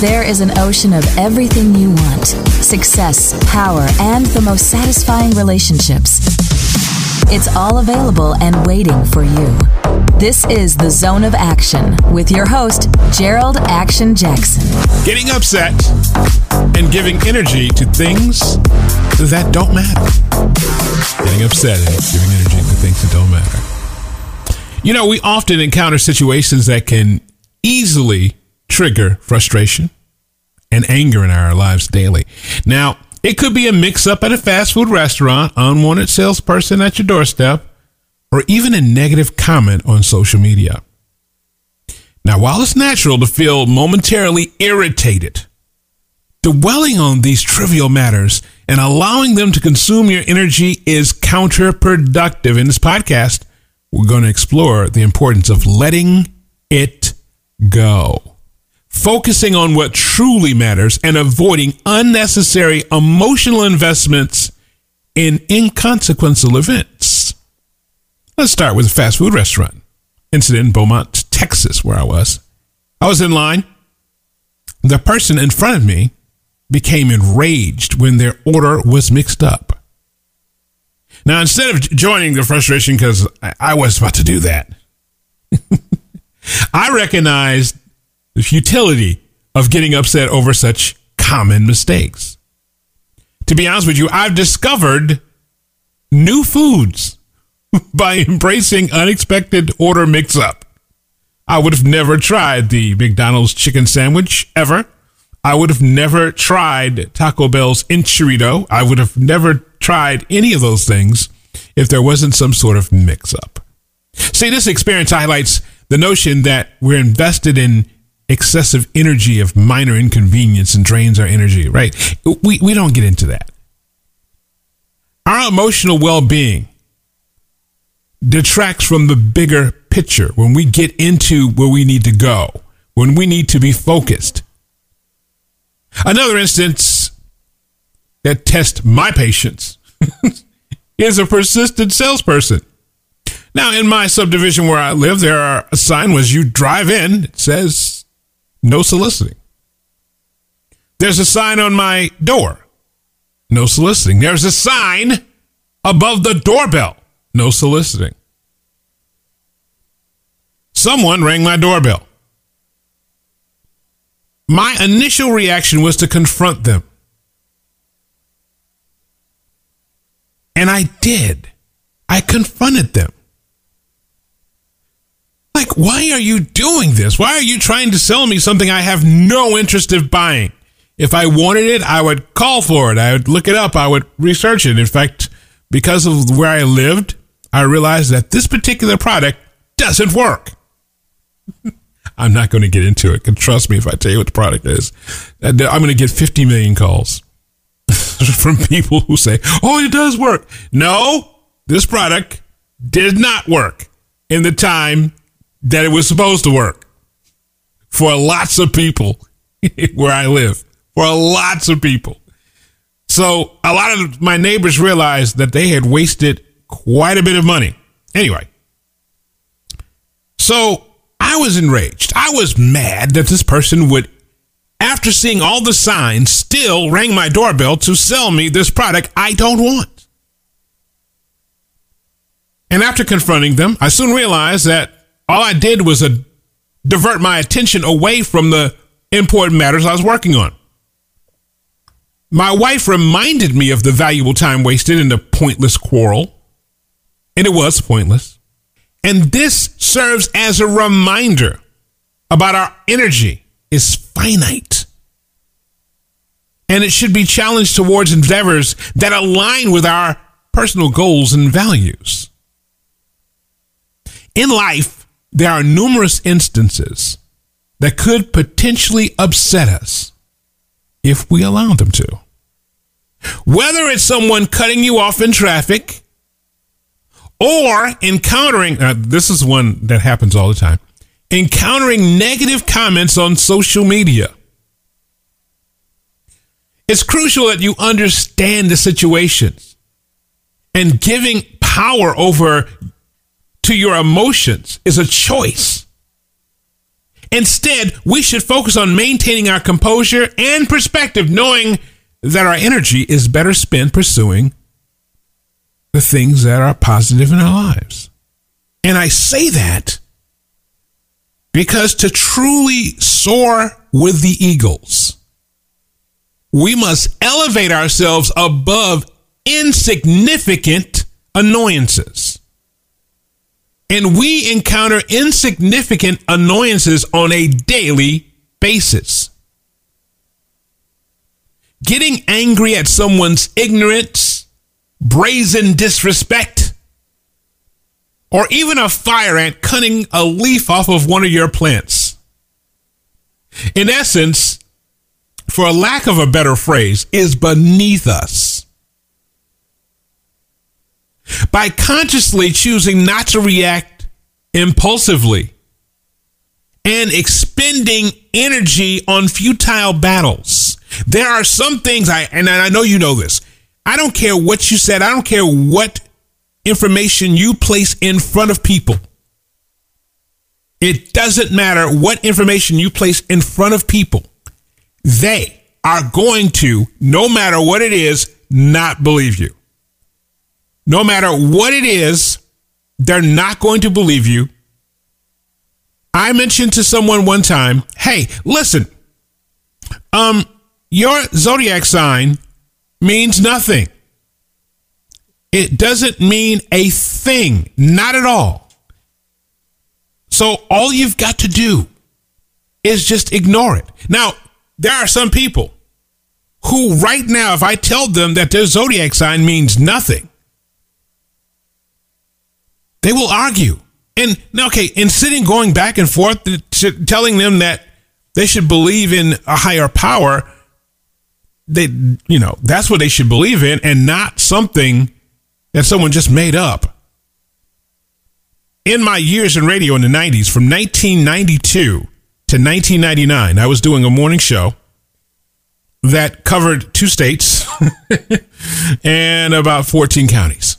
There is an ocean of everything you want success, power, and the most satisfying relationships. It's all available and waiting for you. This is the Zone of Action with your host, Jerold Action Jackson. Getting upset and giving energy to things that don't matter. Getting upset and giving energy to things that don't matter. You know, we often encounter situations that can easily trigger frustration and anger in our lives daily. Now, it could be a mix up at a fast food restaurant, unwanted salesperson at your doorstep, or even a negative comment on social media. Now, while it's natural to feel momentarily irritated, dwelling on these trivial matters and allowing them to consume your energy is counterproductive. In this podcast, we're going to explore the importance of letting it go focusing on what truly matters and avoiding unnecessary emotional investments in inconsequential events. Let's start with a fast food restaurant incident in Beaumont, Texas, where I was. I was in line. The person in front of me became enraged when their order was mixed up. Now, instead of joining the frustration because I was about to do that, I recognized the futility of getting upset over such common mistakes. To be honest with you, I've discovered new foods by embracing unexpected order mix up. I would have never tried the McDonald's chicken sandwich ever. I would have never tried Taco Bell's enchilada. I would have never tried any of those things if there wasn't some sort of mix up. See, this experience highlights the notion that we're invested in excessive energy of minor inconvenience and drains our energy, right? We, we don't get into that. Our emotional well being detracts from the bigger picture when we get into where we need to go, when we need to be focused. Another instance that tests my patience is a persistent salesperson. Now, in my subdivision where I live, there are a sign was you drive in, it says no soliciting. There's a sign on my door. No soliciting. There's a sign above the doorbell. No soliciting. Someone rang my doorbell. My initial reaction was to confront them. And I did. I confronted them. Like, why are you doing this? Why are you trying to sell me something I have no interest in buying? If I wanted it, I would call for it. I would look it up. I would research it. In fact, because of where I lived, I realized that this particular product doesn't work. I'm not going to get into it. Trust me if I tell you what the product is. Uh, I'm going to get 50 million calls from people who say, oh, it does work. No, this product did not work in the time that it was supposed to work for lots of people where I live, for lots of people. So a lot of my neighbors realized that they had wasted quite a bit of money. Anyway, so I was enraged. I was mad that this person would, after seeing all the signs, still rang my doorbell to sell me this product I don't want. And after confronting them, I soon realized that all I did was a, uh, divert my attention away from the important matters I was working on. My wife reminded me of the valuable time wasted in the pointless quarrel, and it was pointless. And this serves as a reminder about our energy is finite. And it should be challenged towards endeavors that align with our personal goals and values. In life, there are numerous instances that could potentially upset us if we allow them to. Whether it's someone cutting you off in traffic or encountering, uh, this is one that happens all the time, encountering negative comments on social media. It's crucial that you understand the situations and giving power over to your emotions is a choice. Instead, we should focus on maintaining our composure and perspective, knowing that our energy is better spent pursuing the things that are positive in our lives. And I say that because to truly soar with the eagles, we must elevate ourselves above insignificant annoyances. And we encounter insignificant annoyances on a daily basis. Getting angry at someone's ignorance, brazen disrespect, or even a fire ant cutting a leaf off of one of your plants. In essence, for a lack of a better phrase, is beneath us. By consciously choosing not to react impulsively and expending energy on futile battles, there are some things I, and I know you know this. I don't care what you said. I don't care what information you place in front of people. It doesn't matter what information you place in front of people. They are going to, no matter what it is, not believe you. No matter what it is, they're not going to believe you. I mentioned to someone one time, hey, listen, um, your zodiac sign means nothing. It doesn't mean a thing, not at all. So all you've got to do is just ignore it. Now, there are some people who, right now, if I tell them that their zodiac sign means nothing, they will argue. And now, okay, in sitting going back and forth, telling them that they should believe in a higher power, they, you know, that's what they should believe in and not something that someone just made up. In my years in radio in the 90s, from 1992 to 1999, I was doing a morning show that covered two states and about 14 counties.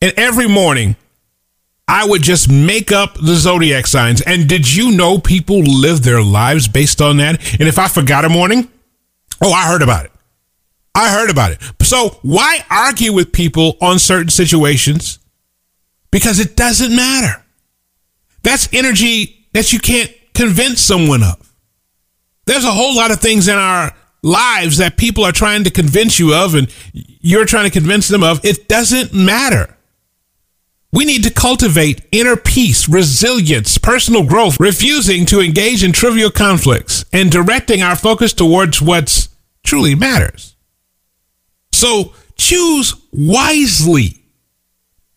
And every morning, I would just make up the zodiac signs. And did you know people live their lives based on that? And if I forgot a morning, oh, I heard about it. I heard about it. So why argue with people on certain situations? Because it doesn't matter. That's energy that you can't convince someone of. There's a whole lot of things in our lives that people are trying to convince you of and you're trying to convince them of. It doesn't matter. We need to cultivate inner peace, resilience, personal growth, refusing to engage in trivial conflicts, and directing our focus towards what truly matters. So choose wisely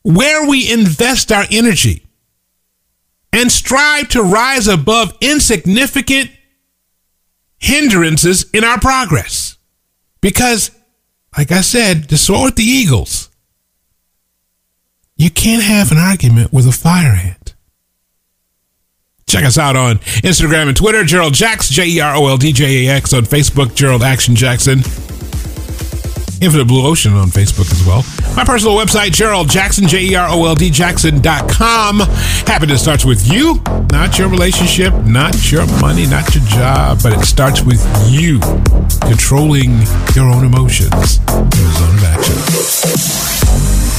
where we invest our energy and strive to rise above insignificant hindrances in our progress. Because, like I said, to soar with the eagles, you can't have an argument with a fire ant. Check us out on Instagram and Twitter, Jerold Jax, J E R O L D J A X, on Facebook, Jerold Action Jackson. Infinite Blue Ocean on Facebook as well. My personal website, Jerold Jackson, J E R O L D Jackson.com. Happiness starts with you, not your relationship, not your money, not your job, but it starts with you controlling your own emotions in the zone of action.